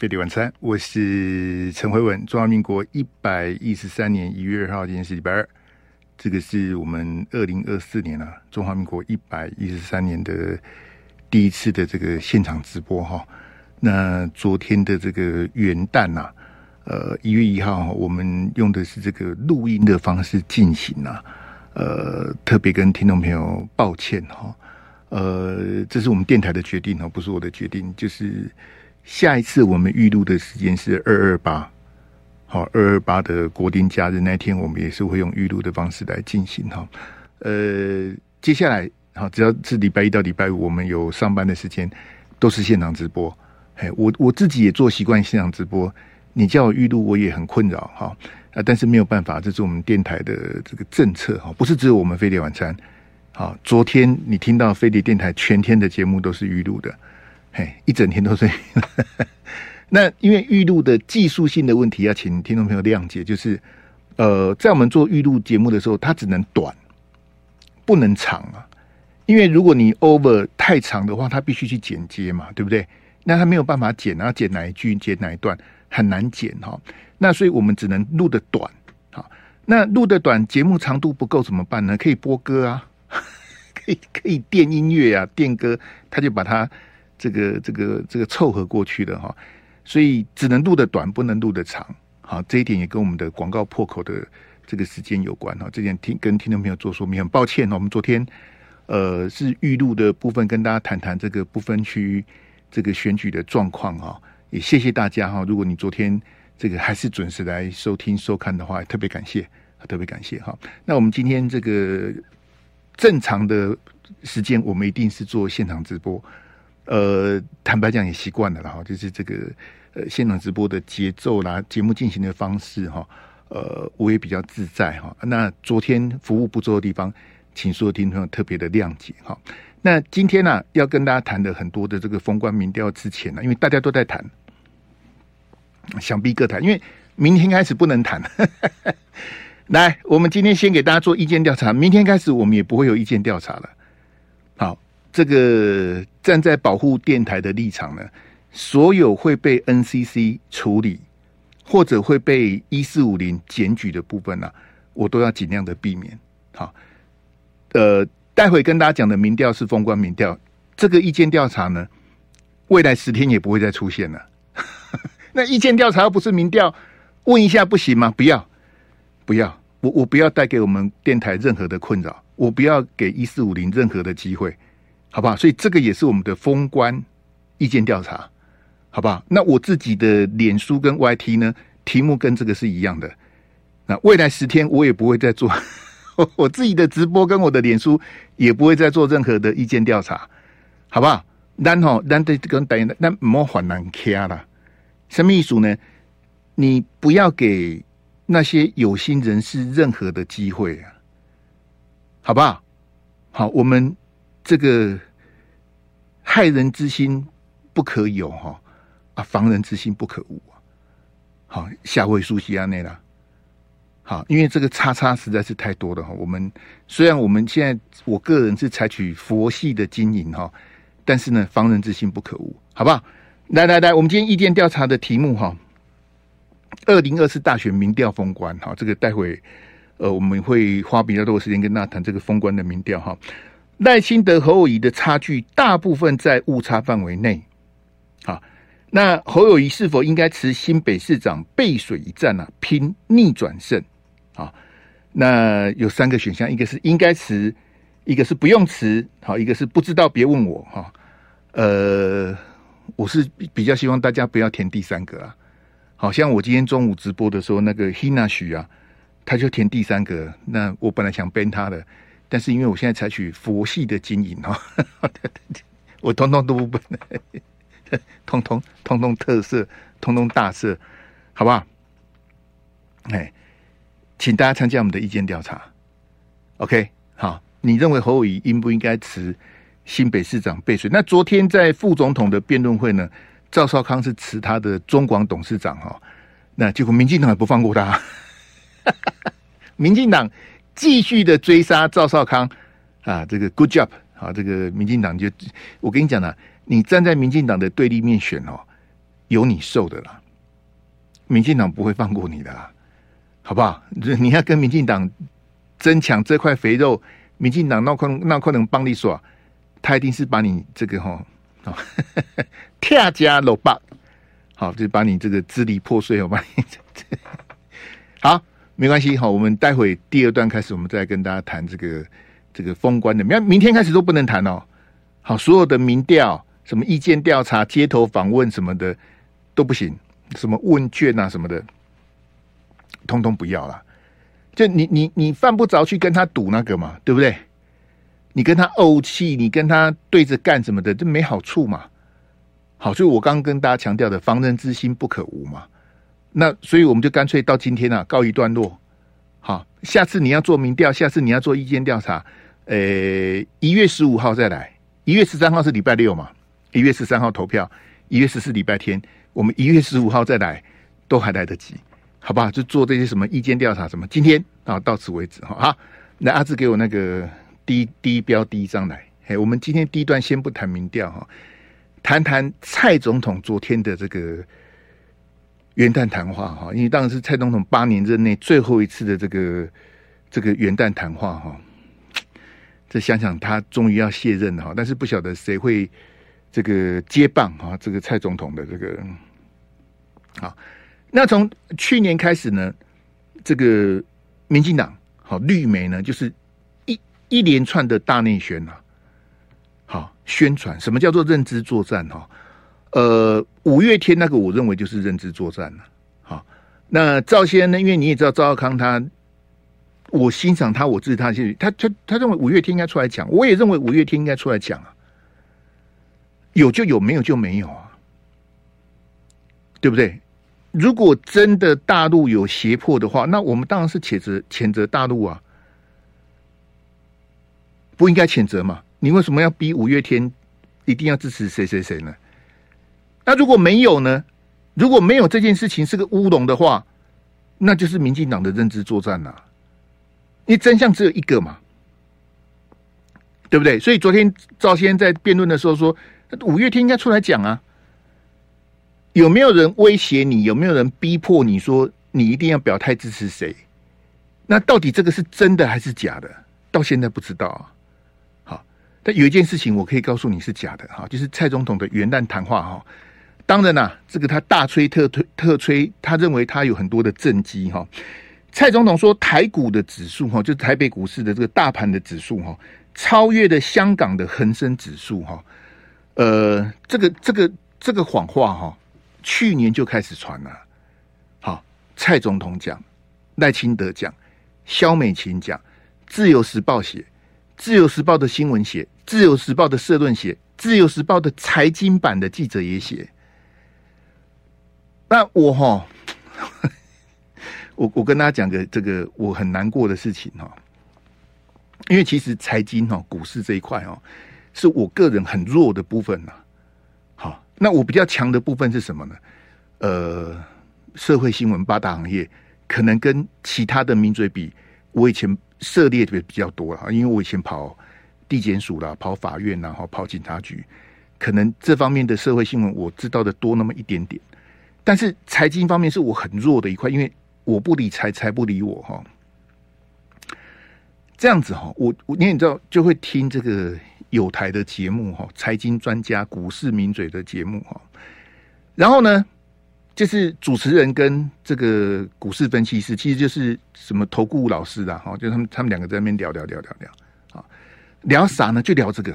飞碟晚餐，我是陈慧文。中华民国一百一十三年一月二号，今天是礼拜二，这个是我们二零二四年啊，中华民国一百一十三年的第一次的这个现场直播哈。那昨天的这个元旦呐、啊，呃，一月一号，我们用的是这个录音的方式进行啊，呃，特别跟听众朋友抱歉哈，呃，这是我们电台的决定哈，不是我的决定，就是。下一次我们预录的时间是二二八，好，二二八的国定假日那天，我们也是会用预录的方式来进行哈。呃，接下来好，只要是礼拜一到礼拜五，我们有上班的时间都是现场直播。哎，我我自己也做习惯现场直播，你叫我预录，我也很困扰哈。啊，但是没有办法，这是我们电台的这个政策哈，不是只有我们飞碟晚餐。好，昨天你听到飞碟电台全天的节目都是预录的。嘿，一整天都是。那因为预录的技术性的问题，要请听众朋友谅解。就是，呃，在我们做预录节目的时候，它只能短，不能长啊。因为如果你 over 太长的话，它必须去剪接嘛，对不对？那它没有办法剪，然后剪哪一句，剪哪一段，很难剪哈。那所以我们只能录的短。好，那录的短，节目长度不够怎么办呢？可以播歌啊，可以可以电音乐啊，电歌，他就把它。这个这个这个凑合过去的哈，所以只能录的短，不能录的长。好，这一点也跟我们的广告破口的这个时间有关哈。这点听跟听众朋友做说明，很抱歉，我们昨天呃是预录的部分，跟大家谈谈这个不分区这个选举的状况哈。也谢谢大家哈。如果你昨天这个还是准时来收听收看的话，特别感谢，特别感谢哈。那我们今天这个正常的时间，我们一定是做现场直播。呃，坦白讲也习惯了啦，哈，就是这个呃现场直播的节奏啦，节目进行的方式哈，呃，我也比较自在哈。那昨天服务不周的地方，请所有听众特别的谅解哈。那今天呢、要跟大家谈的很多的这个封关民调之前呢，因为大家都在谈，想必各谈，因为明天开始不能谈。来，我们今天先给大家做意见调查，明天开始我们也不会有意见调查了。这个站在保护电台的立场呢，所有会被 NCC 处理或者会被一四五零检举的部分呢、啊，我都要尽量的避免。好，呃，待会跟大家讲的民调是封关民调，这个意见调查呢，未来十天也不会再出现了。那意见调查又不是民调，问一下不行吗？不要，不要，我我不要带给我们电台任何的困扰，我不要给一四五零任何的机会。好不好？所以这个也是我们的封关意见调查，好不好？那我自己的脸书跟 YT 呢，题目跟这个是一样的。那未来十天我也不会再做 我自己的直播，跟我的脸书也不会再做任何的意见调查，好不好？然后，然对跟等于那莫缓难卡了。什么意思呢？你不要给那些有心人士任何的机会啊，好不好？好，我们。这个害人之心不可有哈啊，防人之心不可无啊。好，下回书习啊那啦。好，因为这个叉叉实在是太多了哈。我们虽然我们现在我个人是采取佛系的经营哈，但是呢，防人之心不可无，好不好？来来来，我们今天意见调查的题目哈，二零二四大选民调封关哈，这个待会呃我们会花比较多的时间跟大家谈这个封关的民调哈。赖清德侯友宜的差距大部分在误差范围内，好，那侯友宜是否应该持新北市长背水一战啊，拼逆转胜？啊，那有三个选项，一个是应该持，一个是不用持，好，一个是不知道别问我哈。呃，我是比较希望大家不要填第三个啊。好像我今天中午直播的时候，那个 Hina 许啊，他就填第三个，那我本来想 ban 他的。但是因为我现在采取佛系的经营哈，我通通都不本，通通通通特色，通通大色，好不好？哎，请大家参加我们的意见调查。OK，好，你认为侯友宜应不应该辞新北市长背水？那昨天在副总统的辩论会呢，赵少康是辞他的中广董事长哈，那结果民进党也不放过他，民进党。继续的追杀赵少康啊，这个 good job 啊，这个民进党就我跟你讲了，你站在民进党的对立面选哦，有你受的啦。民进党不会放过你的啦，好不好？你要跟民进党争抢这块肥肉，民进党那可能那可能帮你耍，他一定是把你这个哈啊，跳家搂棒，好，就把你这个支离破碎，我把你这好。没关系，好，我们待会第二段开始，我们再跟大家谈这个这个封关的。明明天开始都不能谈哦。好，所有的民调、什么意见调查、街头访问什么的都不行，什么问卷啊什么的，通通不要了。就你你你犯不着去跟他赌那个嘛，对不对？你跟他怄气，你跟他对着干什么的，这没好处嘛。好，所以我刚刚跟大家强调的，防人之心不可无嘛。那所以我们就干脆到今天啊，告一段落。好，下次你要做民调，下次你要做意见调查，呃，一月十五号再来，一月十三号是礼拜六嘛，一月十三号投票，一月十四礼拜天，我们一月十五号再来，都还来得及，好不好？就做这些什么意见调查什么，今天啊到此为止哈。好，那阿志给我那个第一第一标第一张来，哎，我们今天第一段先不谈民调哈，谈谈蔡总统昨天的这个。元旦谈话哈，因为当然是蔡总统八年任内最后一次的这个这个元旦谈话哈。这想想他终于要卸任了哈，但是不晓得谁会这个接棒哈，这个蔡总统的这个。好，那从去年开始呢，这个民进党好绿媒呢，就是一一连串的大内宣呐，好宣传什么叫做认知作战哈。呃，五月天那个，我认为就是认知作战了。好，那赵先呢？因为你也知道赵少康他，我欣赏他，我支持他，他他他认为五月天应该出来讲，我也认为五月天应该出来讲啊。有就有，没有就没有啊，对不对？如果真的大陆有胁迫的话，那我们当然是谴责谴责大陆啊，不应该谴责嘛？你为什么要逼五月天一定要支持谁谁谁呢？那如果没有呢？如果没有这件事情是个乌龙的话，那就是民进党的认知作战呐。因为真相只有一个嘛，对不对？所以昨天赵先在辩论的时候说，五月天应该出来讲啊。有没有人威胁你？有没有人逼迫你说你一定要表态支持谁？那到底这个是真的还是假的？到现在不知道啊。好，但有一件事情我可以告诉你是假的哈，就是蔡总统的元旦谈话哈。当然啦、啊，这个他大吹特吹特吹，他认为他有很多的政绩哈。蔡总统说，台股的指数哈，就是台北股市的这个大盘的指数哈，超越了香港的恒生指数哈。呃，这个这个这个谎话哈，去年就开始传了。好，蔡总统讲，赖清德讲，萧美琴讲，自由时报写，自由时报的新闻写，自由时报的社论写，自由时报的财经版的记者也写。那我哈，我我跟大家讲个这个我很难过的事情哈，因为其实财经哈股市这一块哦，是我个人很弱的部分呐。好，那我比较强的部分是什么呢？呃，社会新闻八大行业可能跟其他的名嘴比，我以前涉猎的比较多了，因为我以前跑地检署啦，跑法院，然后跑警察局，可能这方面的社会新闻我知道的多那么一点点。但是财经方面是我很弱的一块，因为我不理财，财不理我哈。这样子哈，我我因为你知道就会听这个有台的节目哈，财经专家、股市名嘴的节目哈。然后呢，就是主持人跟这个股市分析师，其实就是什么投顾老师的哈，就他们他们两个在那边聊聊聊聊聊啊，聊啥呢？就聊这个，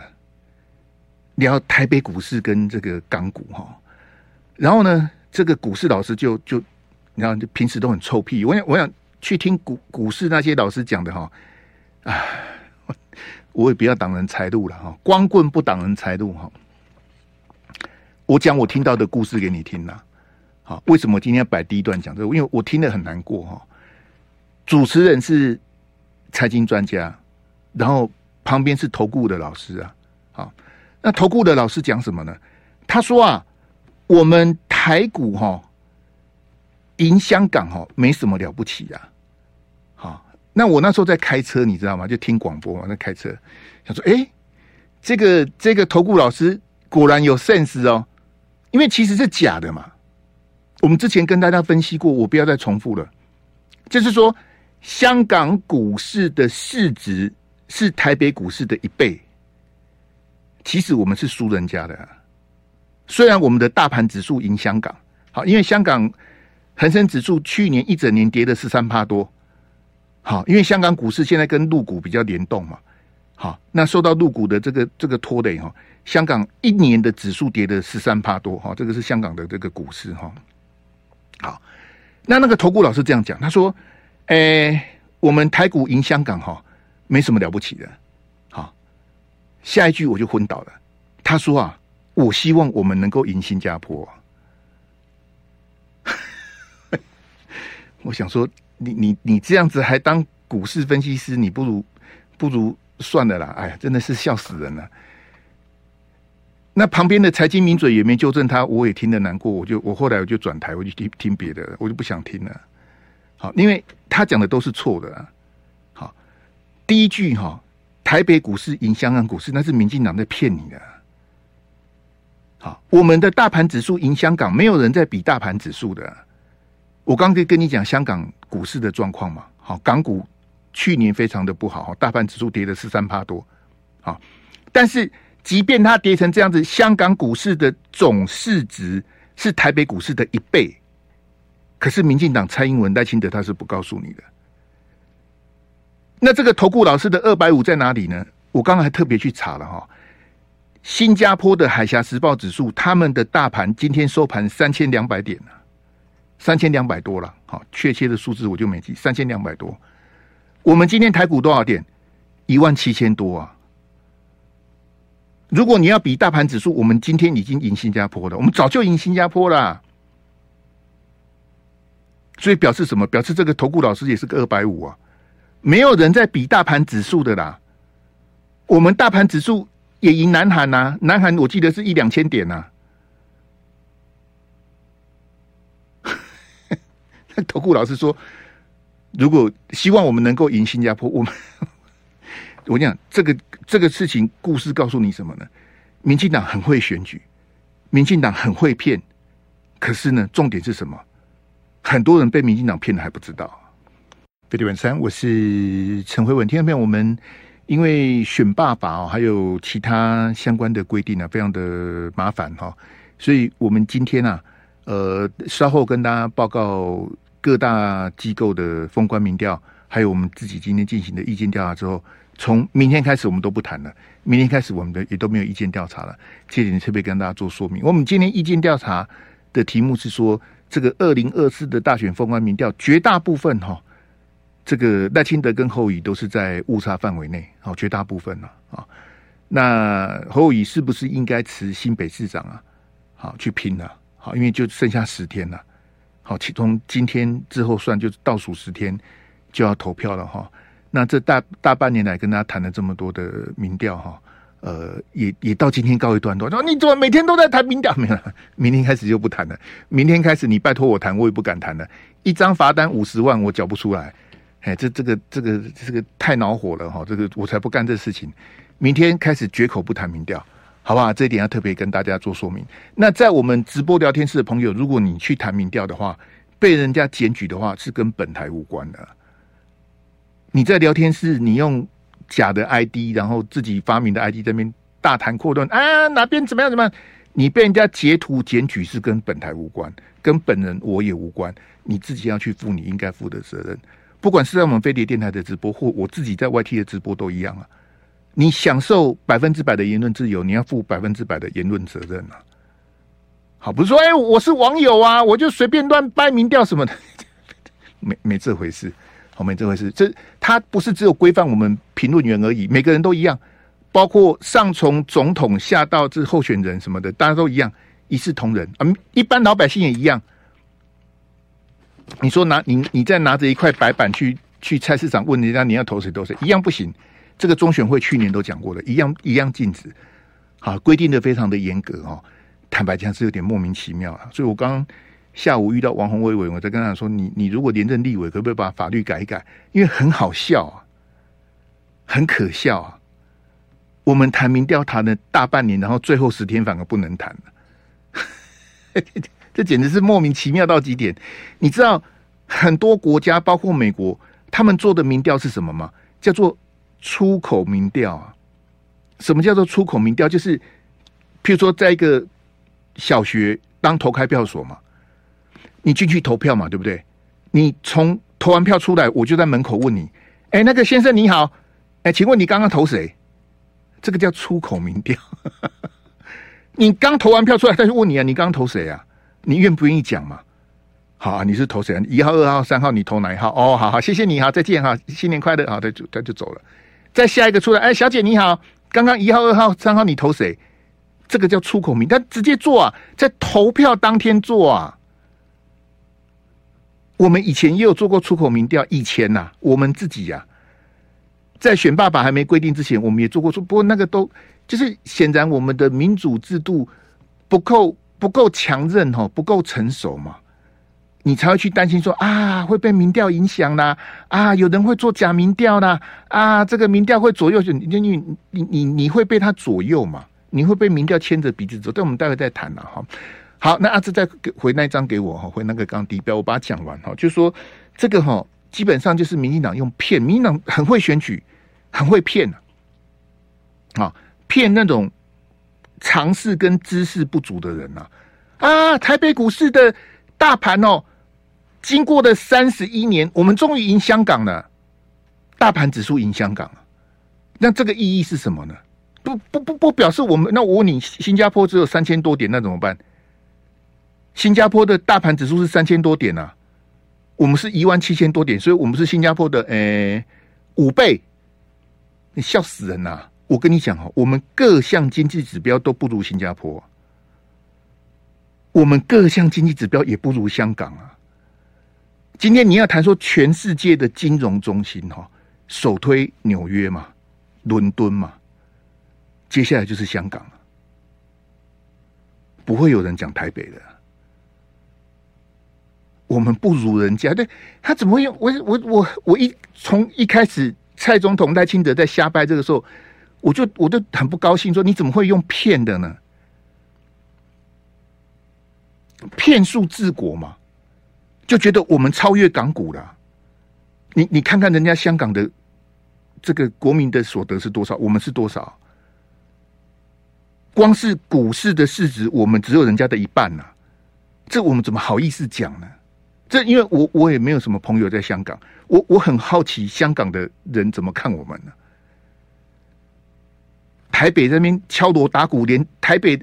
聊台北股市跟这个港股哈。然后呢？这个股市老师就就，你知道，就平时都很臭屁。我想，我想去听股股市那些老师讲的哈，啊，我也不要挡人财路了哈，光棍不挡人财路哈。我讲我听到的故事给你听呐，好，为什么今天要摆第一段讲这个？因为我听得很难过哈。主持人是财经专家，然后旁边是投顾的老师啊，好，那投顾的老师讲什么呢？他说啊。我们台股哈赢香港哈没什么了不起呀，好，那我那时候在开车，你知道吗？就听广播嘛，在开车，想说，哎，这个这个投顾老师果然有 sense 哦，因为其实是假的嘛，我们之前跟大家分析过，我不要再重复了。就是说，香港股市的市值是台北股市的一倍，其实我们是输人家的。虽然我们的大盘指数赢香港，好，因为香港恒生指数去年一整年跌的是三趴多，好，因为香港股市现在跟陆股比较联动嘛，好，那受到陆股的这个这个拖累哈，香港一年的指数跌的是三趴多，哈，这个是香港的这个股市哈。好，那那个投顾老师这样讲，他说：“哎、我们台股赢香港哈，没什么了不起的。”好，下一句我就昏倒了。他说：“啊，我希望我们能够赢新加坡。”我想说，你你你这样子还当股市分析师，你不如不如算了啦。哎呀，真的是笑死人了。那旁边的财经名嘴也没纠正他，我也听得难过。我就我后来我就转台，我就听听别的，我就不想听了。好，因为他讲的都是错的啊。好，第一句哈，台北股市赢香港股市，那是民进党在骗你的。啊，我们的大盘指数赢香港，没有人在比大盘指数的。我刚刚跟你讲香港股市的状况嘛。好，港股去年非常的不好，大盘指数跌了十三趴多。好，但是。即便它跌成这样子，香港股市的总市值是台北股市的一倍，可是民进党蔡英文赖清德他是不告诉你的。那这个投顾老师的二百五在哪里呢？我刚刚还特别去查了哈，新加坡的海峡时报指数，他们的大盘今天收盘三千两百点，三千两百多了。好，确切的数字我就没记，三千两百多。我们今天台股多少点？一万七千多啊。如果你要比大盘指数，我们今天已经赢新加坡了，我们早就赢新加坡了。所以表示什么？表示这个投顾老师也是个二百五啊，没有人在比大盘指数的啦。我们大盘指数也赢南韩呐、啊，南韩我记得是一两千点呐、啊。投顾老师说，如果希望我们能够赢新加坡，我们。我讲这个这个事情，故事告诉你什么呢？民进党很会选举，民进党很会骗，可是呢，重点是什么？很多人被民进党骗了还不知道。飞碟晚餐，我是陈辉文。听到没有？我们因为选罢法还有其他相关的规定呢，非常的麻烦哈，所以我们今天啊，呃，稍后跟大家报告各大机构的封关民调，还有我们自己今天进行的意见调查之后。从明天开始，我们都不谈了。明天开始，我们的也都没有意见调查了。这点特别跟大家做说明。我们今天意见调查的题目是说，这个二零二四的大选封关民调，绝大部分哈，这个赖清德跟侯友都是在误差范围内。好，绝大部分了啊。那侯友是不是应该辞新北市长啊？好，去拼了。好，因为就剩下十天了。好，从今天之后算，就倒数十天就要投票了哈。那这大大半年来跟大家谈了这么多的民调哈，呃，也也到今天告一段落。说你怎么每天都在谈民调？没有，明天开始就不谈了。明天开始你拜托我谈，我也不敢谈了。一张罚单五十万，我缴不出来。哎，这这个这个这个太恼火了哈！这个我才不干这事情。明天开始绝口不谈民调，好不好？这一点要特别跟大家做说明。那在我们直播聊天室的朋友，如果你去谈民调的话，被人家检举的话，是跟本台无关的。你在聊天室，你用假的 ID，然后自己发明的 ID 在那边大谈阔论啊，哪边怎么样怎么样？你被人家截图检举是跟本台无关，跟本人我也无关，你自己要去负你应该负的责任。不管是在我们飞碟电台的直播，或我自己在 YT 的直播都一样啊。你享受百分之百的言论自由，你要负百分之百的言论责任啊。好，不是说哎，我是网友啊，我就随便乱掰民调什么的，没没这回事。后面这回事，这他不是只有规范我们评论员而已，每个人都一样，包括上从总统下到这候选人什么的，大家都一样，一视同仁啊。一般老百姓也一样。你说拿你你再拿着一块白板去去菜市场问人家你要投谁投谁，一样不行。这个中选会去年都讲过了，一样一样禁止。好，规定的非常的严格哦。坦白讲是有点莫名其妙啊。所以我刚刚。下午遇到王宏威委员，我在跟他说：“你你如果连任立委，可不可以把法律改一改？因为很好笑啊，很可笑啊。我们谈民调谈了大半年，然后最后十天反而不能谈了，这简直是莫名其妙到极点。你知道很多国家，包括美国，他们做的民调是什么吗？叫做出口民调啊。什么叫做出口民调？就是譬如说，在一个小学当投开票所嘛，你进去投票嘛，对不对？你从投完票出来，我就在门口问你：“哎，那个先生你好，哎，请问你刚刚投谁？”这个叫出口民调。你刚投完票出来，他就问你啊，你刚刚投谁啊？你愿不愿意讲嘛？好啊，你是投谁？一号、二号、三号，你投哪一号？哦，好好，谢谢你，好，再见哈，新年快乐，好，他就他就走了。再下一个出来，哎，小姐你好，刚刚一号、二号、三号，你投谁？这个叫出口民，他直接做啊，在投票当天做啊。我们以前也有做过出口民调，以前呐、我们自己呀、啊，在选爸爸还没规定之前，我们也做过，说不过那个都。就是显然我们的民主制度不够不够强韧哈，不够成熟嘛，你才会去担心说啊会被民调影响啦，啊有人会做假民调啦，啊这个民调会左右，你你你你你会被他左右嘛？你会被民调牵着鼻子走？但我们待会再谈了哈。好，那阿志再回那一张给我哈，回那个刚低标，我把它讲完哈。就说这个哈，基本上就是民进党用骗，民进党很会选举，很会骗啊。骗那种常识跟知识不足的人呐！啊，台北股市的大盘哦，经过了三十一年，我们终于赢香港了。大盘指数赢香港了，那这个意义是什么呢？不不不不表示我们。那我问你，新加坡只有三千多点，那怎么办？新加坡的大盘指数是三千多点啊，我们是一万七千多点，所以我们是新加坡的诶、五倍。你笑死人呐、啊！我跟你讲哈，我们各项经济指标都不如新加坡，我们各项经济指标也不如香港啊。今天你要谈说全世界的金融中心哈，首推纽约嘛，伦敦嘛，接下来就是香港了，不会有人讲台北的。我们不如人家，对，他怎么会用？我我我我一从一开始，蔡总统赖清德在瞎掰这个时候。我就我就很不高兴，说你怎么会用骗的呢？骗术治国嘛，就觉得我们超越港股了。你你看看人家香港的这个国民的所得是多少，我们是多少？光是股市的市值，我们只有人家的一半呢。这我们怎么好意思讲呢？这因为我我也没有什么朋友在香港，我我很好奇香港的人怎么看我们呢？台北这边敲锣打鼓，连台北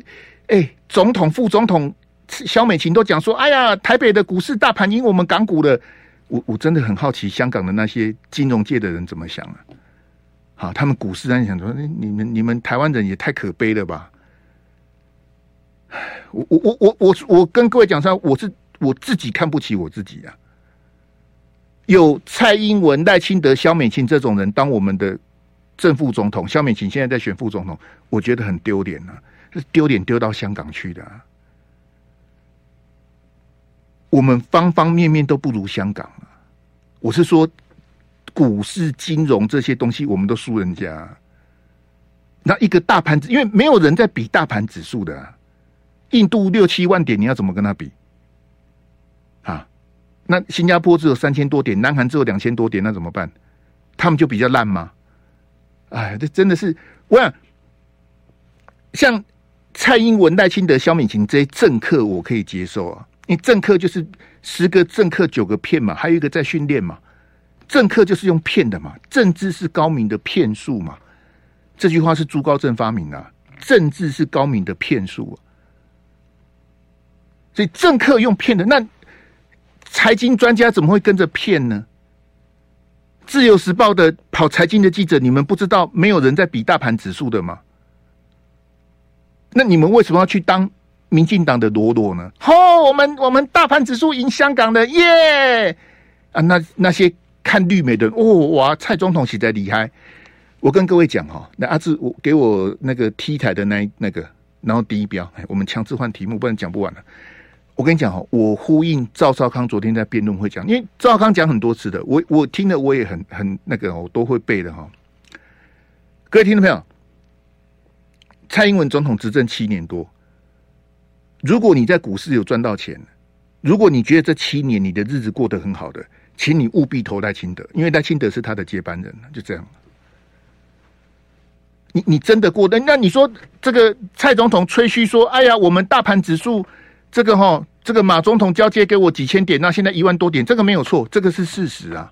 哎、欸，总统、副总统肖美琴都讲说：“哎呀，台北的股市大盘赢我们港股了。”我我真的很好奇，香港的那些金融界的人怎么想啊？好，他们股市在想说：“你们你们台湾人也太可悲了吧？”我我我我我我跟各位讲说，我是我自己看不起我自己啊！有蔡英文、赖清德、肖美琴这种人当我们的。正副总统萧美琴现在在选副总统，我觉得很丢脸呐，是丢脸丢到香港去的啊。我们方方面面都不如香港啊！我是说，股市、金融这些东西，我们都输人家。那一个大盘子，因为没有人在比大盘指数的啊。印度六七万点，你要怎么跟他比？啊？那新加坡只有三千多点，南韩只有两千多点，那怎么办？他们就比较烂吗？哎，这真的是我想，像蔡英文、赖清德、萧美琴这些政客，我可以接受啊。你政客就是十个政客九个骗嘛，还有一个在训练嘛。政客就是用骗的嘛，政治是高明的骗术嘛。这句话是朱高正发明的，政治是高明的骗术。所以政客用骗的，那财经专家怎么会跟着骗呢？自由时报的跑财经的记者，你们不知道没有人在比大盘指数的吗？那你们为什么要去当民进党的喽啰呢？哦，我们我们大盘指数赢香港的耶！啊，那那些看绿媒的哦，哇，蔡总统实在厉害。我跟各位讲哈，那阿志我给我那个 T 台的那那个，然后第一标，我们强制换题目，不然讲不完了。我跟你讲哈，我呼应赵少康昨天在辩论会讲，因为赵少康讲很多次的，我我听的我也很很那个，我都会背的哈。各位听众朋友，蔡英文总统执政七年多，如果你在股市有赚到钱，如果你觉得这七年你的日子过得很好的，请你务必投赖清德，因为赖清德是他的接班人，就这样。你你真的过的？那你说这个蔡总统吹嘘说：“哎呀，我们大盘指数这个哈，这个马总统交接给我几千点，那现在一万多点，这个没有错，这个是事实啊。”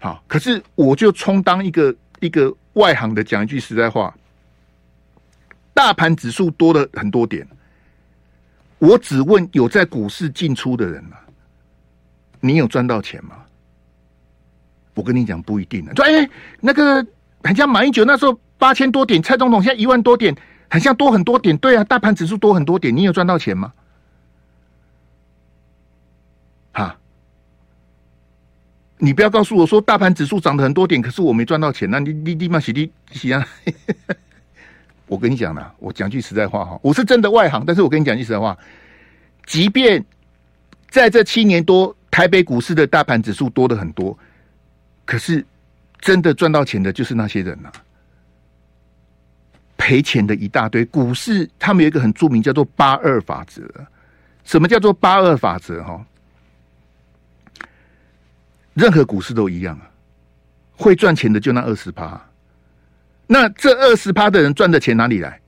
好，可是我就充当一个一个外行的讲一句实在话，大盘指数多了很多点，我只问有在股市进出的人啊，你有赚到钱吗？我跟你讲不一定啊，说哎，那个。很像马英九那时候八千多点，蔡总统现在一万多点，很像多很多点。对啊，大盘指数多很多点，你有赚到钱吗？哈，你不要告诉我说大盘指数涨了很多点，可是我没赚到钱。那你你立马洗地洗啊！我跟你讲啦，我讲句实在话哈，我是真的外行，但是我跟你讲句实在话，即便在这七年多，台北股市的大盘指数多的很多，可是。真的赚到钱的就是那些人呐、赔钱的一大堆。股市他们有一个很著名叫做八二法则。什么叫做八二法则？哈，任何股市都一样啊，会赚钱的就那二十趴。那这二十趴的人赚的钱哪里来？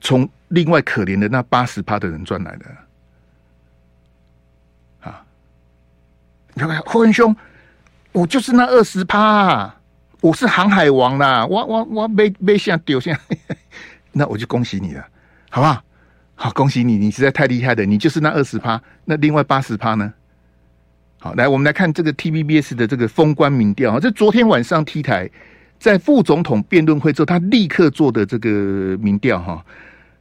从另外可怜的那八十趴的人赚来的。啊，你看看霍文兄。我就是那二十趴，我是航海王啦！我我我没没想丢下，那我就恭喜你了，好不好？好，恭喜你，你实在太厉害了，你就是那二十趴。那另外八十趴呢？好，来我们来看这个 TVBS 的这个封关民调啊，这昨天晚上 T 台在副总统辩论会之后，他立刻做的这个民调哈，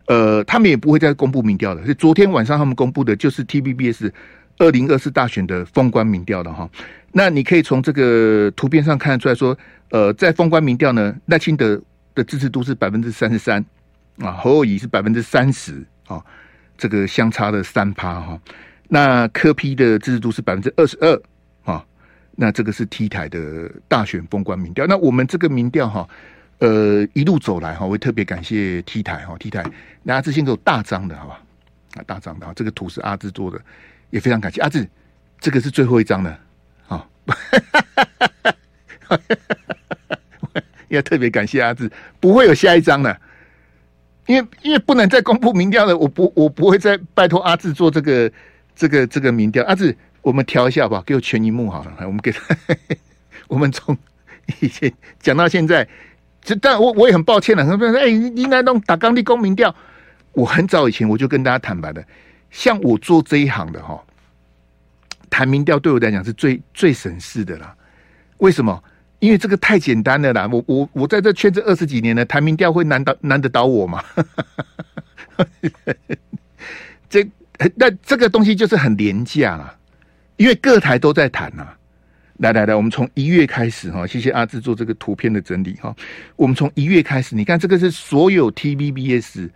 呃，他们也不会再公布民调了。是昨天晚上他们公布的，就是 TVBS 二零二四大选的封关民调的哈。那你可以从这个图片上看出来说，呃，在封关民调呢，赖清德的支持度是百分之三十三啊，侯友宜是百分之三十啊，这个相差了三趴哈。那柯批的支持度是百分之二十二啊，那这个是 T 台的大选封关民调。那我们这个民调哈，呃，一路走来哈，我会特别感谢 T 台哈，T 台那阿志先给我大张的好吧？啊，大张的啊，这个图是阿志做的，也非常感谢阿志，这个是最后一张了。哈哈哈哈哈！要特别感谢阿志，不会有下一张了，因为因为不能再公布民调了，我不我不会再拜托阿志做这个这个这个民调。阿志，我们调一下吧，给我全萤幕好了，我们给他，我们从以前讲到现在，这但我我也很抱歉了，很多人说哎，应该弄打钢立功民调。我很早以前我就跟大家坦白的，像我做这一行的哈。谈民调对我来讲是最最省事的啦，为什么？因为这个太简单了啦。我我我在这圈子二十几年了，谈民调会难倒难得倒我吗？这那这个东西就是很廉价啦，因为各台都在谈呐。来来来，我们从一月开始哈，谢谢阿志做这个图片的整理哈。我们从一月开始，你看这个是所有 TVBS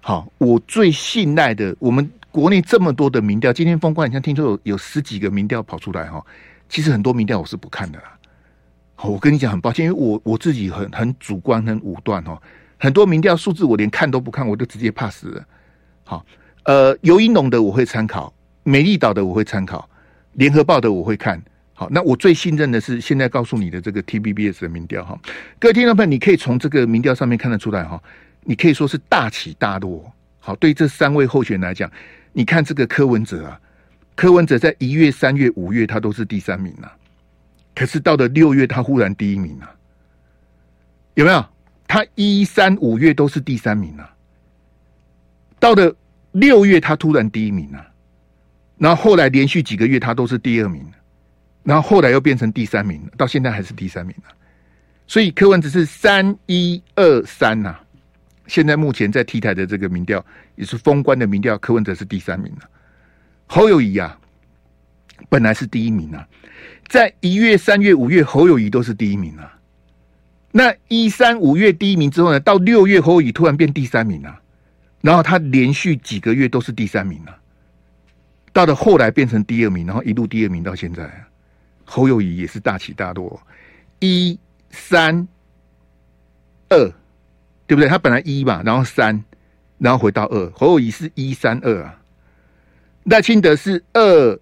好，我最信赖的我们。国内这么多的民调，今天封关，你像听说有有十几个民调跑出来哈，其实很多民调我是不看的啦。我跟你讲很抱歉，因为我我自己很很主观很武断哈，很多民调数字我连看都不看，我就直接 pass 了。好，呃，游盈隆的我会参考，美丽岛的我会参考，联合报的我会看。好，那我最信任的是现在告诉你的这个 TVBS 的民调哈。各位听众朋友，你可以从这个民调上面看得出来哈，你可以说是大起大落。好，对这三位候选人来讲。你看这个柯文哲啊，柯文哲在一月、三月、五月他都是第三名啊，可是到了六月他忽然第一名啊，有没有？他一三五月都是第三名啊，到了六月他突然第一名啊，然后后来连续几个月他都是第二名，然后后来又变成第三名，到现在还是第三名啊，所以柯文哲是三一二三呐。现在目前在 T 台的这个民调也是封关的民调，柯文哲是第三名了。侯友谊啊，本来是第一名啊，在一月、三月、五月，侯友谊都是第一名啊。那一三五月第一名之后呢，到六月侯友谊突然变第三名啊，然后他连续几个月都是第三名啊，到了后来变成第二名，然后一路第二名到现在，侯友谊也是大起大落，一三二。对不对？他本来一嘛，然后三，然后回到二，侯友宜是一三二啊，赖清德是二，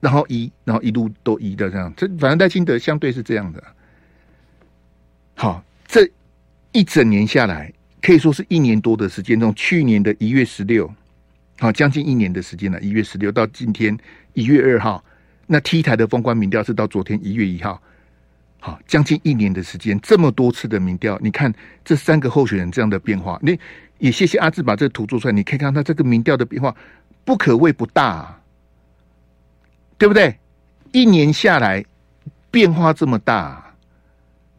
然后一，然后一路都一的这样，这反正赖清德相对是这样的。好，这一整年下来，可以说是一年多的时间，从去年的一月十六，好，将近一年的时间了，一月十六到今天一月二号，那 T 台的封关民调是到昨天一月一号。好，将近一年的时间，这么多次的民调，你看这三个候选人这样的变化，你也谢谢阿志把这个图做出来，你可以看他这个民调的变化，不可谓不大啊，对不对？一年下来变化这么大，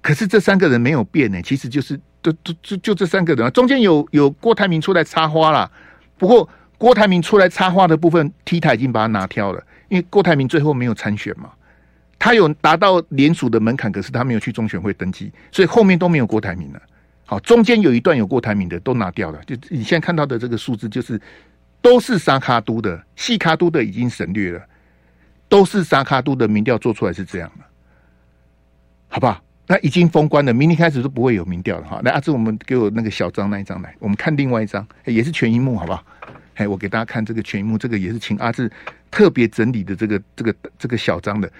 可是这三个人没有变呢，其实就是就就就就这三个人，中间有有郭台铭出来插花啦，不过郭台铭出来插花的部分，T 台已经把它拿掉了，因为郭台铭最后没有参选嘛。他有达到联署的门槛，可是他没有去中选会登记，所以后面都没有郭台铭了。好，中间有一段有郭台铭的都拿掉了，就你现在看到的这个数字，就是都是沙卡都的，细卡都的已经省略了，都是沙卡都的民调做出来是这样的，好不好？那已经封关了，明天开始都不会有民调了哈。来，阿志，我们给我那个小张那一张来，我们看另外一张，也是全萤幕，好不好？哎，我给大家看这个全萤幕，这个也是请阿志特别整理的这个这个这个小张的。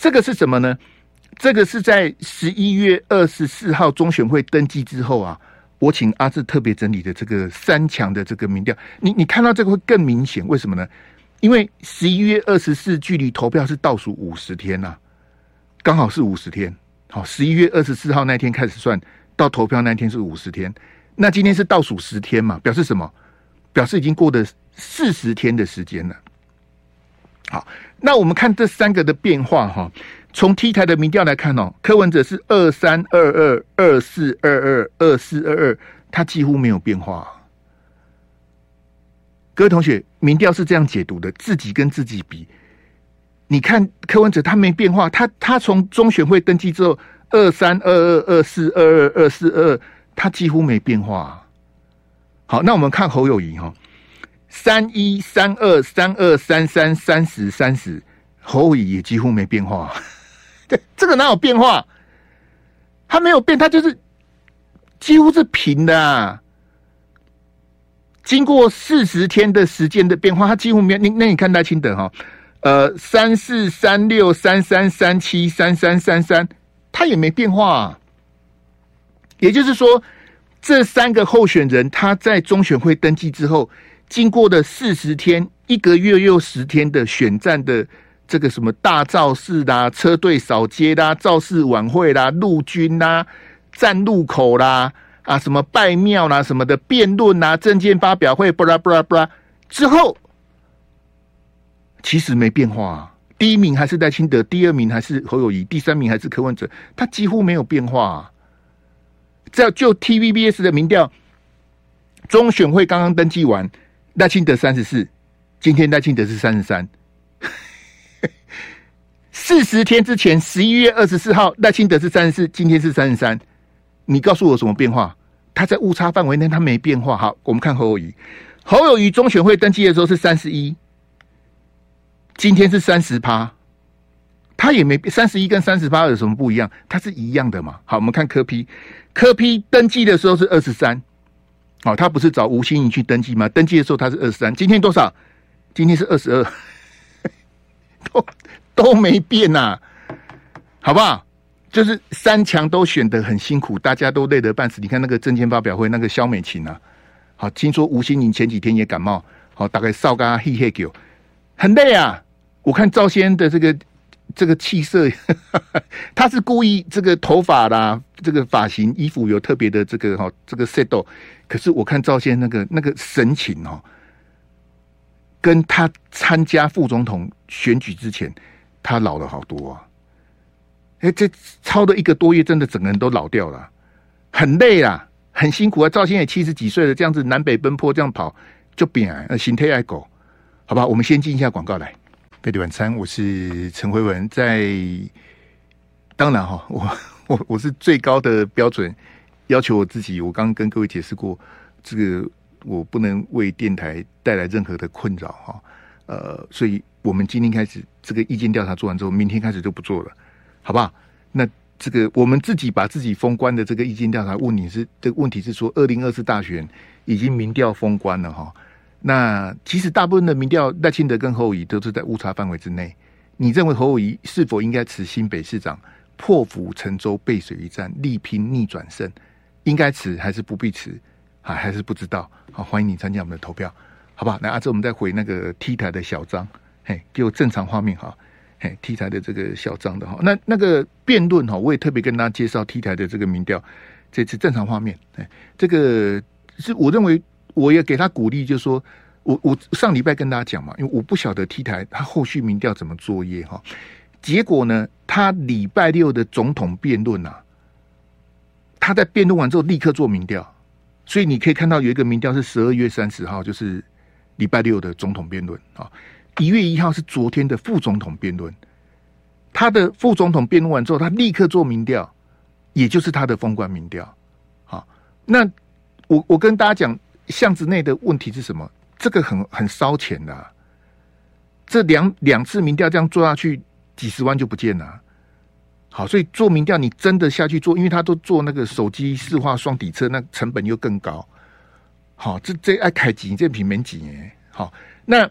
这个是什么呢？这个是在十一月二十四号中选会登记之后啊，我请阿志特别整理的这个三强的这个民调，你你看到这个会更明显，为什么呢？因为十一月二十四距离投票是倒数五十天呐、刚好是五十天。好，十一月二十四号那天开始算，到投票那天是五十天，那今天是倒数十天嘛？表示什么？表示已经过了四十天的时间了。好，那我们看这三个的变化哈。从 T 台的民调来看哦，柯文哲是二三二二二四二二二四二二，他几乎没有变化。各位同学，民调是这样解读的：自己跟自己比。你看柯文哲他没变化，他他从中选会登记之后，二三二二二四二二二四二，他几乎没变化。好，那我们看侯友谊哈。三一三二三二三三三十三十，侯乙也几乎没变化。这，这个哪有变化？他没有变，他就是几乎是平的啊。经过四十天的时间的变化，他几乎没有。你那你看赖清德哈，呃，三四三六三三三七三三三三，他也没变化啊。也就是说，这三个候选人他在中选会登记之后。经过的四十天，一个月又十天的选战的这个什么大造势啦、车队扫街啦、造势晚会啦、陆军啦、站路口啦、啊什么拜庙啦、什么的辩论啦、政见发表会，布拉布拉布拉之后，其实没变化啊。第一名还是戴清德，第二名还是侯友宜，第三名还是柯文哲，他几乎没有变化啊。这就 TVBS 的民调，中选会刚刚登记完。赖清德三十四，今天赖清德是三十三。四十天之前，十一月二十四号，赖清德是三十四，今天是三十三。你告诉我什么变化？他在误差范围内，他没变化。好，我们看侯友宜，侯友宜中选会登记的时候是三十一，今天是三十趴，他也没三十一跟三十八有什么不一样？他是一样的嘛？好，我们看柯 P，柯 P 登记的时候是二十三。哦，他不是找吴欣盈去登记吗？登记的时候他是二十三，今天多少？今天是二十二，都都没变呐、好不好？就是三强都选得很辛苦，大家都累得半死。你看那个政见发表会，那个肖美琴啊，好，听说吴欣盈前几天也感冒，好，大概少嘎嘿嘿狗，很累啊。我看赵先的这个这个气色，他是故意这个头发啦，这个发型、衣服有特别的这个哈，这个 set。可是我看赵先那个那个神情哦，跟他参加副总统选举之前，他老了好多啊！哎，这超的一个多月，真的整个人都老掉了，很累啊，很辛苦啊。赵先也七十几岁了，这样子南北奔波这样跑，就变啊，心态爱狗，好吧？我们先进一下广告来。贝蒂晚餐，我是陈辉文，在当然哈，我我我是最高的标准。要求我自己，我刚跟各位解释过，这个我不能为电台带来任何的困扰哈。呃，所以我们今天开始这个意见调查做完之后，明天开始就不做了，好不好？那这个我们自己把自己封关的这个意见调查问你是这个问题是说，二零二四大选已经民调封关了哈。那其实大部分的民调赖清德跟侯友宜都是在误差范围之内。你认为侯友宜是否应该辞新北市长，破釜沉舟背水一战，力拼逆转胜？应该辞还是不必辞？啊，还是不知道？好，欢迎你参加我们的投票，好不好？那阿志，我们再回那个 T 台的小张，嘿，给我正常画面哈。嘿，T 台的这个小张的哈，那那个辩论哈，我也特别跟大家介绍 T 台的这个民调，这次正常画面，哎，这个是我认为我也给他鼓励，就是说我我上礼拜跟大家讲嘛，因为我不晓得 T 台他后续民调怎么作业哈，结果呢，他礼拜六的总统辩论呐，他在辩论完之后立刻做民调，所以你可以看到有一个民调是十二月三十号，就是礼拜六的总统辩论啊。一月一号是昨天的副总统辩论，他的副总统辩论完之后，他立刻做民调，也就是他的封关民调。好，那我我跟大家讲，巷子内的问题是什么？这个很很烧钱的，这两两次民调这样做下去，几十万就不见了。好，所以做民调你真的下去做，因为他都做那个手机市话双底车，那成本又更高。好，这这爱开几这平没几年。好，那。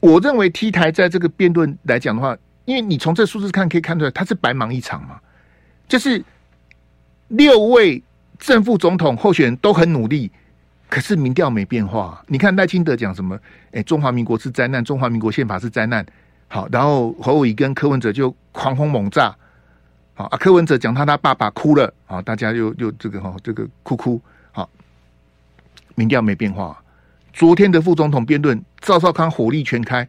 我认为 T 台在这个辩论来讲的话，因为你从这数字看可以看出来，他是白忙一场嘛。就是六位正副总统候选人都很努力，可是民调没变化。你看赖清德讲什么？哎，中华民国是灾难，中华民国宪法是灾难。好，然后侯友宜跟柯文哲就狂轰猛炸。好啊，柯文哲讲他他爸爸哭了啊，大家又又这个哈这个哭哭。好，民调没变化。昨天的副总统辩论，赵少康火力全开，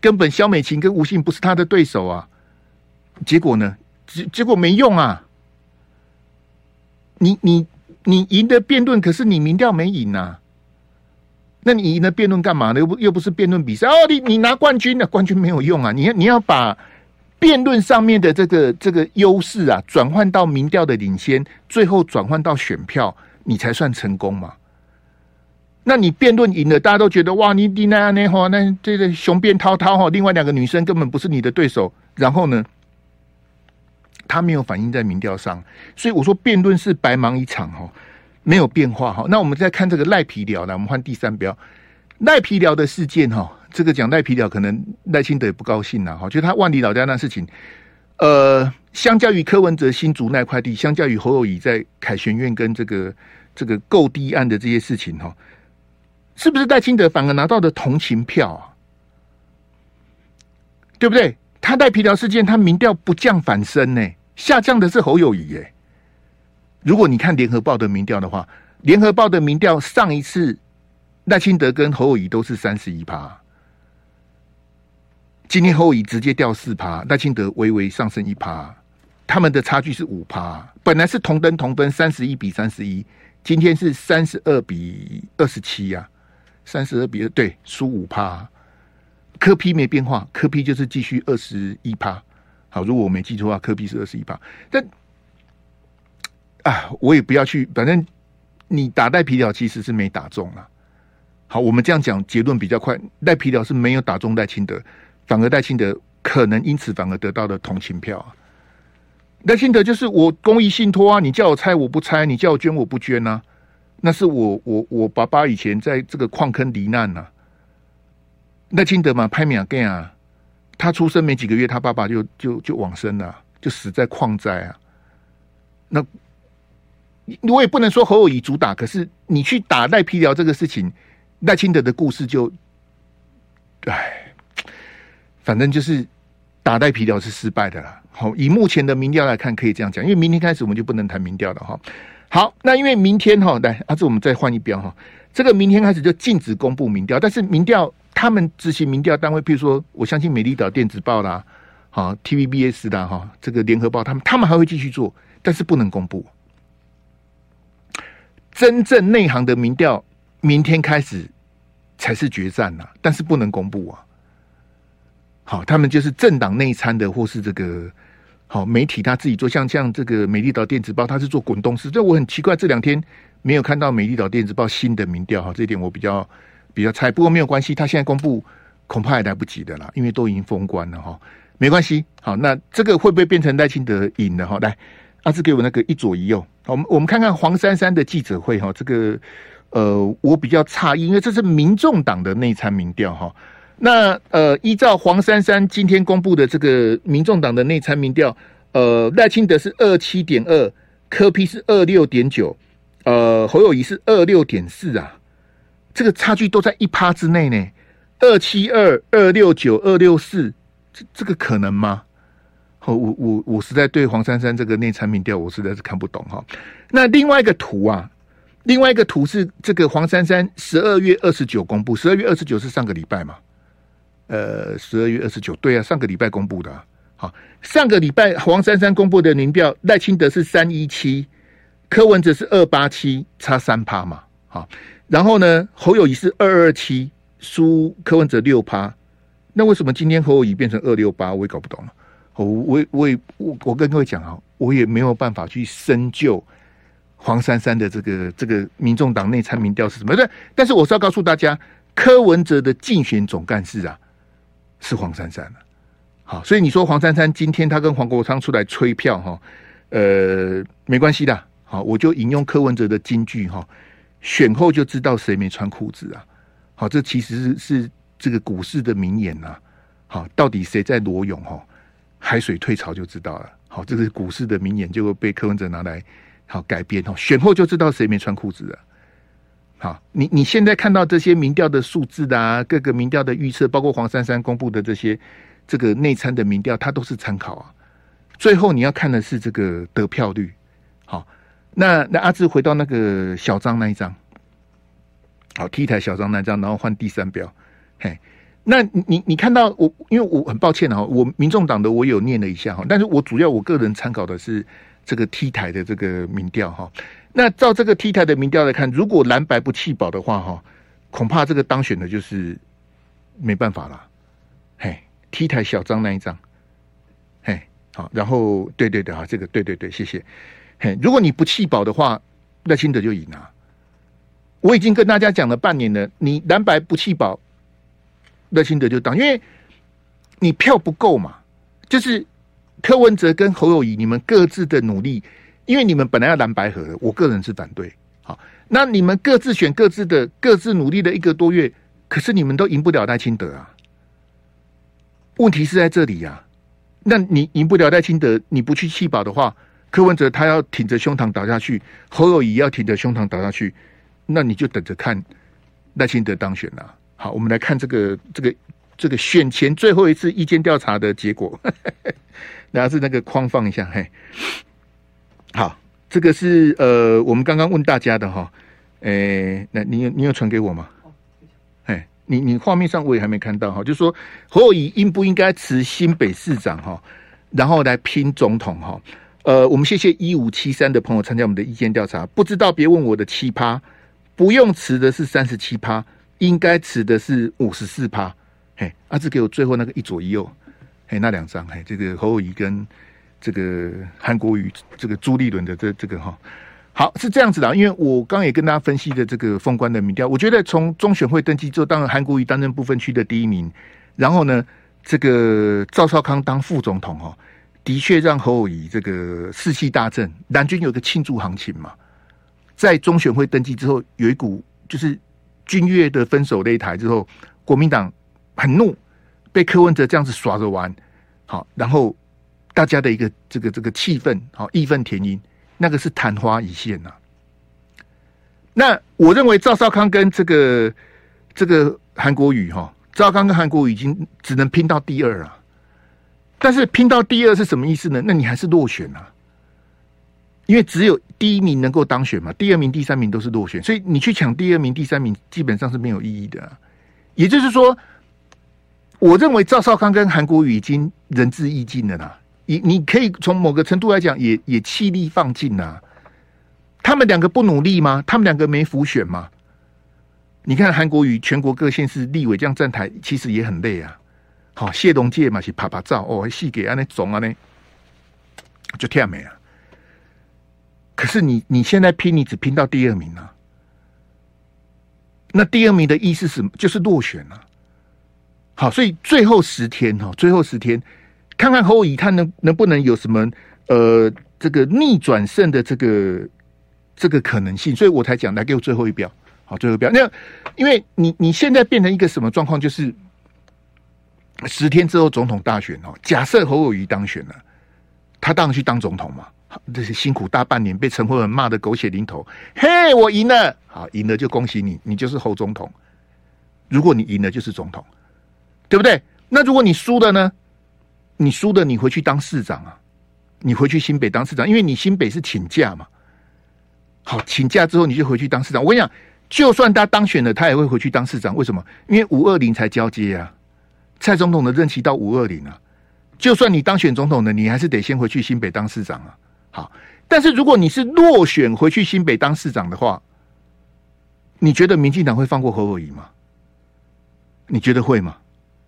根本萧美琴跟吴信不是他的对手啊。结果呢？结结果没用啊。你你你赢的辩论，可是你民调没赢呐、啊。那你赢的辩论干嘛呢？又不又不是辩论比赛哦。你你拿冠军了，冠军没有用啊。你要你要把辩论上面的这个这个优势啊，转换到民调的领先，最后转换到选票，你才算成功嘛。那你辩论赢了，大家都觉得哇，你你那样那话，那这个雄辩滔滔哈，另外两个女生根本不是你的对手。然后呢，他没有反映在民调上，所以我说辩论是白忙一场哈，没有变化哈。那我们再看这个赖皮寮，来，我们换第三标，赖皮寮的事件哈，这个讲赖皮寮，可能赖清德也不高兴呐哈，就他万里老家那事情，呃，相较于柯文哲新竹那块地，相较于侯友宜在凯旋院跟这个这个购地案的这些事情哈。是不是赖清德反而拿到的同情票啊？对不对？他带皮条事件，他民调不降反升呢，下降的是侯友宜耶。如果你看联合报的民调的话，联合报的民调上一次赖清德跟侯友宜都是三十一趴，今天侯友宜直接掉四趴，赖清德微微上升一趴，他们的差距是五趴，本来是同登同分三十一比三十一，今天是三十二比二十七呀。三十二比二，对，输五趴，柯批没变化，柯批就是继续二十一趴。好，如果我没记错的话，科比是二十一趴。但啊，我也不要去，反正你打带皮条其实是没打中了。好，我们这样讲结论比较快，带皮条是没有打中赖清德，反而赖清德可能因此反而得到了同情票啊。赖清德就是我公益信托啊，你叫我拆我不拆，你叫我捐我不捐啊。那是我我我爸爸以前在这个矿坑罹难呐、啊，赖清德嘛，拍米亚盖啊，他出生没几个月，他爸爸就就就往生了，就死在矿灾啊。那我也不能说侯友宜主打，可是你去打赖皮寮这个事情，赖清德的故事就，唉，反正就是打赖皮寮是失败的啦。好，以目前的民调来看，可以这样讲，因为明天开始我们就不能谈民调了哈。好，那因为明天哈，来阿志，我们再换一标哈。这个明天开始就禁止公布民调，但是民调他们执行民调单位，譬如说，我相信美丽岛电子报啦，好 TVBS 的哈，这个联合报，他们他们还会继续做，但是不能公布。真正内行的民调，明天开始才是决战呐，但是不能公布啊。好，他们就是政党内参的，或是这个。好，媒体他自己做，像像这个美丽岛电子报，他是做滚动式。这我很奇怪，这两天没有看到美丽岛电子报新的民调哈，这一点我比较比较猜。不过没有关系，他现在公布恐怕也来不及的啦，因为都已经封关了哈。没关系。好，那这个会不会变成赖清德赢了？哈，来，阿志给我那个一左一右。我们我们看看黄珊珊的记者会哈，这个呃，我比较诧异，因为这是民众党的内参民调哈。那呃，依照黄珊珊今天公布的这个民众党的内参民调，呃，赖清德是二七点二，柯 P 是二六点九，呃，侯友宜是二六点四啊，这个差距都在一趴之内呢。二七二、二六九、二六四，这这个可能吗？我我我实在对黄珊珊这个内产品调，我实在是看不懂哈。那另外一个图啊，另外一个图是这个黄珊珊十二月二十九公布，十二月二十九是上个礼拜嘛？呃，十二月二十九，对啊，上个礼拜公布的。好，上个礼拜黄珊珊公布的民调，赖清德是三一七，柯文哲是二八七，差三趴嘛。好，然后呢，侯友宜是二二七。输柯文哲六趴，那为什么今天侯友宜变成二六八？我也搞不懂了。我我我也我我跟各位讲啊，我也没有办法去深究黄珊珊的这个这个民众党内参民调是什么。但但是我是要告诉大家，柯文哲的竞选总干事啊是黄珊珊。好，所以你说黄珊珊今天他跟黄国昌出来催票哈，呃，没关系的。好，我就引用柯文哲的金句哈，选后就知道谁没穿裤子啊。好，这其实是是这个股市的名言呐、啊。好，到底谁在裸泳？哈，海水退潮就知道了。好，这是股市的名言就被柯文哲拿来好改编。哈，选后就知道谁没穿裤子了。好，你你现在看到这些民调的数字啊，各个民调的预测，包括黄珊珊公布的这些这个内参的民调，它都是参考啊。最后你要看的是这个得票率。好，那那阿志回到那个小张那一张。好，T 台小张那张，然后换第三标。嘿，那你你看到我，因为我很抱歉哈，我民众党的我有念了一下哈，但是我主要我个人参考的是这个 T 台的这个民调哈。那照这个 T 台的民调来看，如果蓝白不弃保的话哈，恐怕这个当选的就是没办法了。嘿，T 台小张那一张，嘿，好，然后对对对啊，这个对对对，谢谢。如果你不弃保的话，赖清德就赢了。我已经跟大家讲了半年了，你蓝白不弃保，赖清德就当，因为你票不够嘛。就是柯文哲跟侯友谊，你们各自的努力，因为你们本来要蓝白合的，我个人是反对。好，那你们各自选各自的，各自努力了一个多月，可是你们都赢不了赖清德啊。问题是在这里呀、啊，那你赢不了赖清德，你不去弃保的话，柯文哲他要挺着胸膛倒下去，侯友谊要挺着胸膛倒下去。那你就等着看赖清德当选了。好，我们来看这个这个这个选前最后一次意见调查的结果。然后是那个框放一下，嘿，好，这个是呃，我们刚刚问大家的哈，诶、欸，那你有你有传给我吗？哎，你你画面上我也还没看到哈，就是说侯友宜应不应该辞新北市长哈，然后来拼总统哈？呃，我们谢谢一五七三的朋友参加我们的意见调查，不知道别问我的奇葩。不用辞的是三十七趴，应该辞的是五十四趴。嘿，阿志给我最后那个一左一右，嘿，那两张，嘿，这个侯友宜跟这个韩国瑜，这个朱立伦的这这个哈，好是这样子的。因为我刚也跟大家分析的这个封关的民调，我觉得从中选会登记之后，当然韩国瑜担任不分区的第一名，然后呢，这个赵少康当副总统哈，的确让侯友宜这个士气大振，蓝军有个庆祝行情嘛。在中选会登记之后，有一股就是军乐的分手擂台之后，国民党很怒，被柯文哲这样子耍着玩，好，然后大家的一个这个这个气氛，好义愤填膺，那个是昙花一现呐、啊。那我认为赵少康跟这个这个韩国瑜哈，赵少康跟韩国瑜已经只能拼到第二了，但是拼到第二是什么意思呢？那你还是落选啊。因为只有第一名能够当选嘛，第二名、第三名都是落选，所以你去抢第二名、第三名基本上是没有意义的。也就是说，我认为赵少康跟韩国瑜已经仁至义尽了啦。你你可以从某个程度来讲，也也气力放尽了。他们两个不努力吗？他们两个没辅选吗？你看韩国瑜全国各县市立委这样站台，其实也很累啊。好，谢东介嘛是拍拍照哦，戏给安那总啊呢，就跳没啊。可是你你现在拼，你只拼到第二名啊？那第二名的意思是？就是落选了。好，所以最后十天哈，最后十天看看侯友宜他能能不能有什么呃这个逆转胜的这个这个可能性，所以我才讲来给我最后一票，好，最后一票。那因为你你现在变成一个什么状况，就是十天之后总统大选哦，假设侯友宜当选了，他当然去当总统嘛。这些辛苦大半年，被陈慧文骂得狗血淋头。嘿，我赢了，好，赢了就恭喜你，你就是侯总统。如果你赢了，就是总统，对不对？那如果你输了呢？你输的，你回去当市长啊，你回去新北当市长，因为你新北是请假嘛。好，请假之后你就回去当市长。我跟你讲，就算他当选了，他也会回去当市长。为什么？因为五二零才交接啊，蔡总统的任期到五二零啊。就算你当选总统呢，你还是得先回去新北当市长啊。好，但是如果你是落选回去新北当市长的话，你觉得民进党会放过侯友宜吗？你觉得会吗？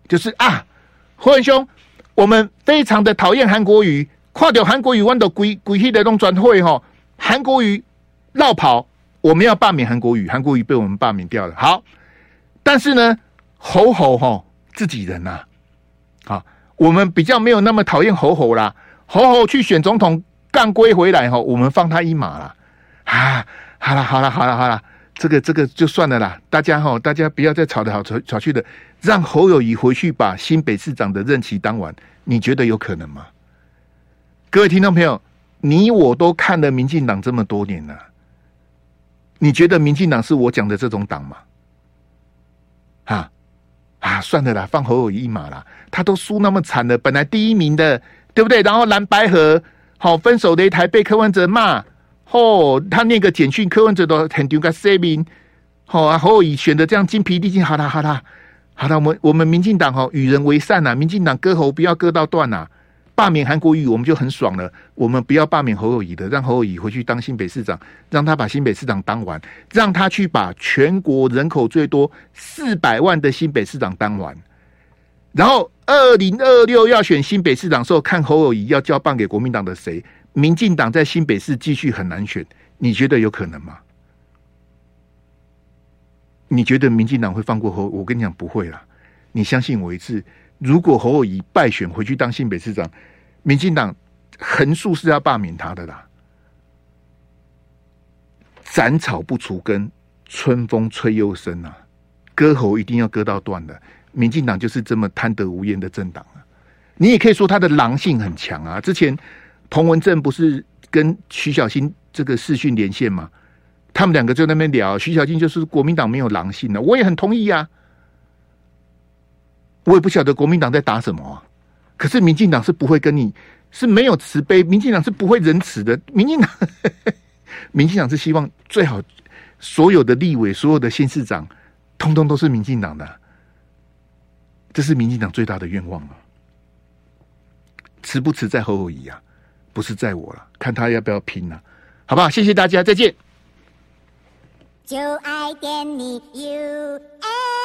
就是啊，侯文兄，我们非常的讨厌韩国瑜，跨掉韩国瑜，弯到鬼鬼气的那种转会哈，韩国瑜绕跑，我们要罢免韩国瑜，韩国瑜被我们罢免掉了。好，但是呢，侯侯哈自己人呐、啊，好，我们比较没有那么讨厌侯侯啦，侯侯去选总统。干归回来哈，我们放他一马了啊！好了好了好了好了，这个这个就算了啦。大家哈，大家不要再吵得好吵吵去的，让侯友宜回去把新北市长的任期当完，你觉得有可能吗？各位听众朋友，你我都看了民进党这么多年了，你觉得民进党是我讲的这种党吗？啊啊，算了啦，放侯友宜一马啦，他都输那么惨了，本来第一名的，对不对？然后蓝白合。好，分手的一台被柯文哲骂，哦，他那个简讯柯文哲都很丢个声明，好啊，侯友宜选的这样精疲力尽，好啦好啦，好了，我们我们民进党哈与人为善呐、啊，民进党割喉不要割到断呐、啊，罢免韩国瑜我们就很爽了，我们不要罢免侯友宜的，让侯友宜回去当新北市长，让他把新北市长当完，让他去把全国人口最多四百万的新北市长当完。然后，二零二六要选新北市长的时候，看侯友宜要交棒给国民党的谁？民进党在新北市继续很难选，你觉得有可能吗？你觉得民进党会放过侯？我跟你讲，不会啦。你相信我一次，如果侯友宜败选回去当新北市长，民进党横竖是要罢免他的啦。斩草不除根，春风吹又生啊！割喉一定要割到断的。民进党就是这么贪得无厌的政党啊！你也可以说他的狼性很强啊。之前彭文正不是跟徐小新这个视讯连线吗？他们两个就在那边聊，徐小新就是国民党没有狼性的，我也很同意啊。我也不晓得国民党在打什么，可是民进党是不会跟你是没有慈悲，民进党是不会仁慈的。民进党，民进党是希望最好所有的立委、所有的县市长，通通都是民进党的。这是民进党最大的愿望啊！辞不辞在侯友宜啊，不是在我了，看他要不要拼啊。好不好？谢谢大家，再见。就爱点你 UFO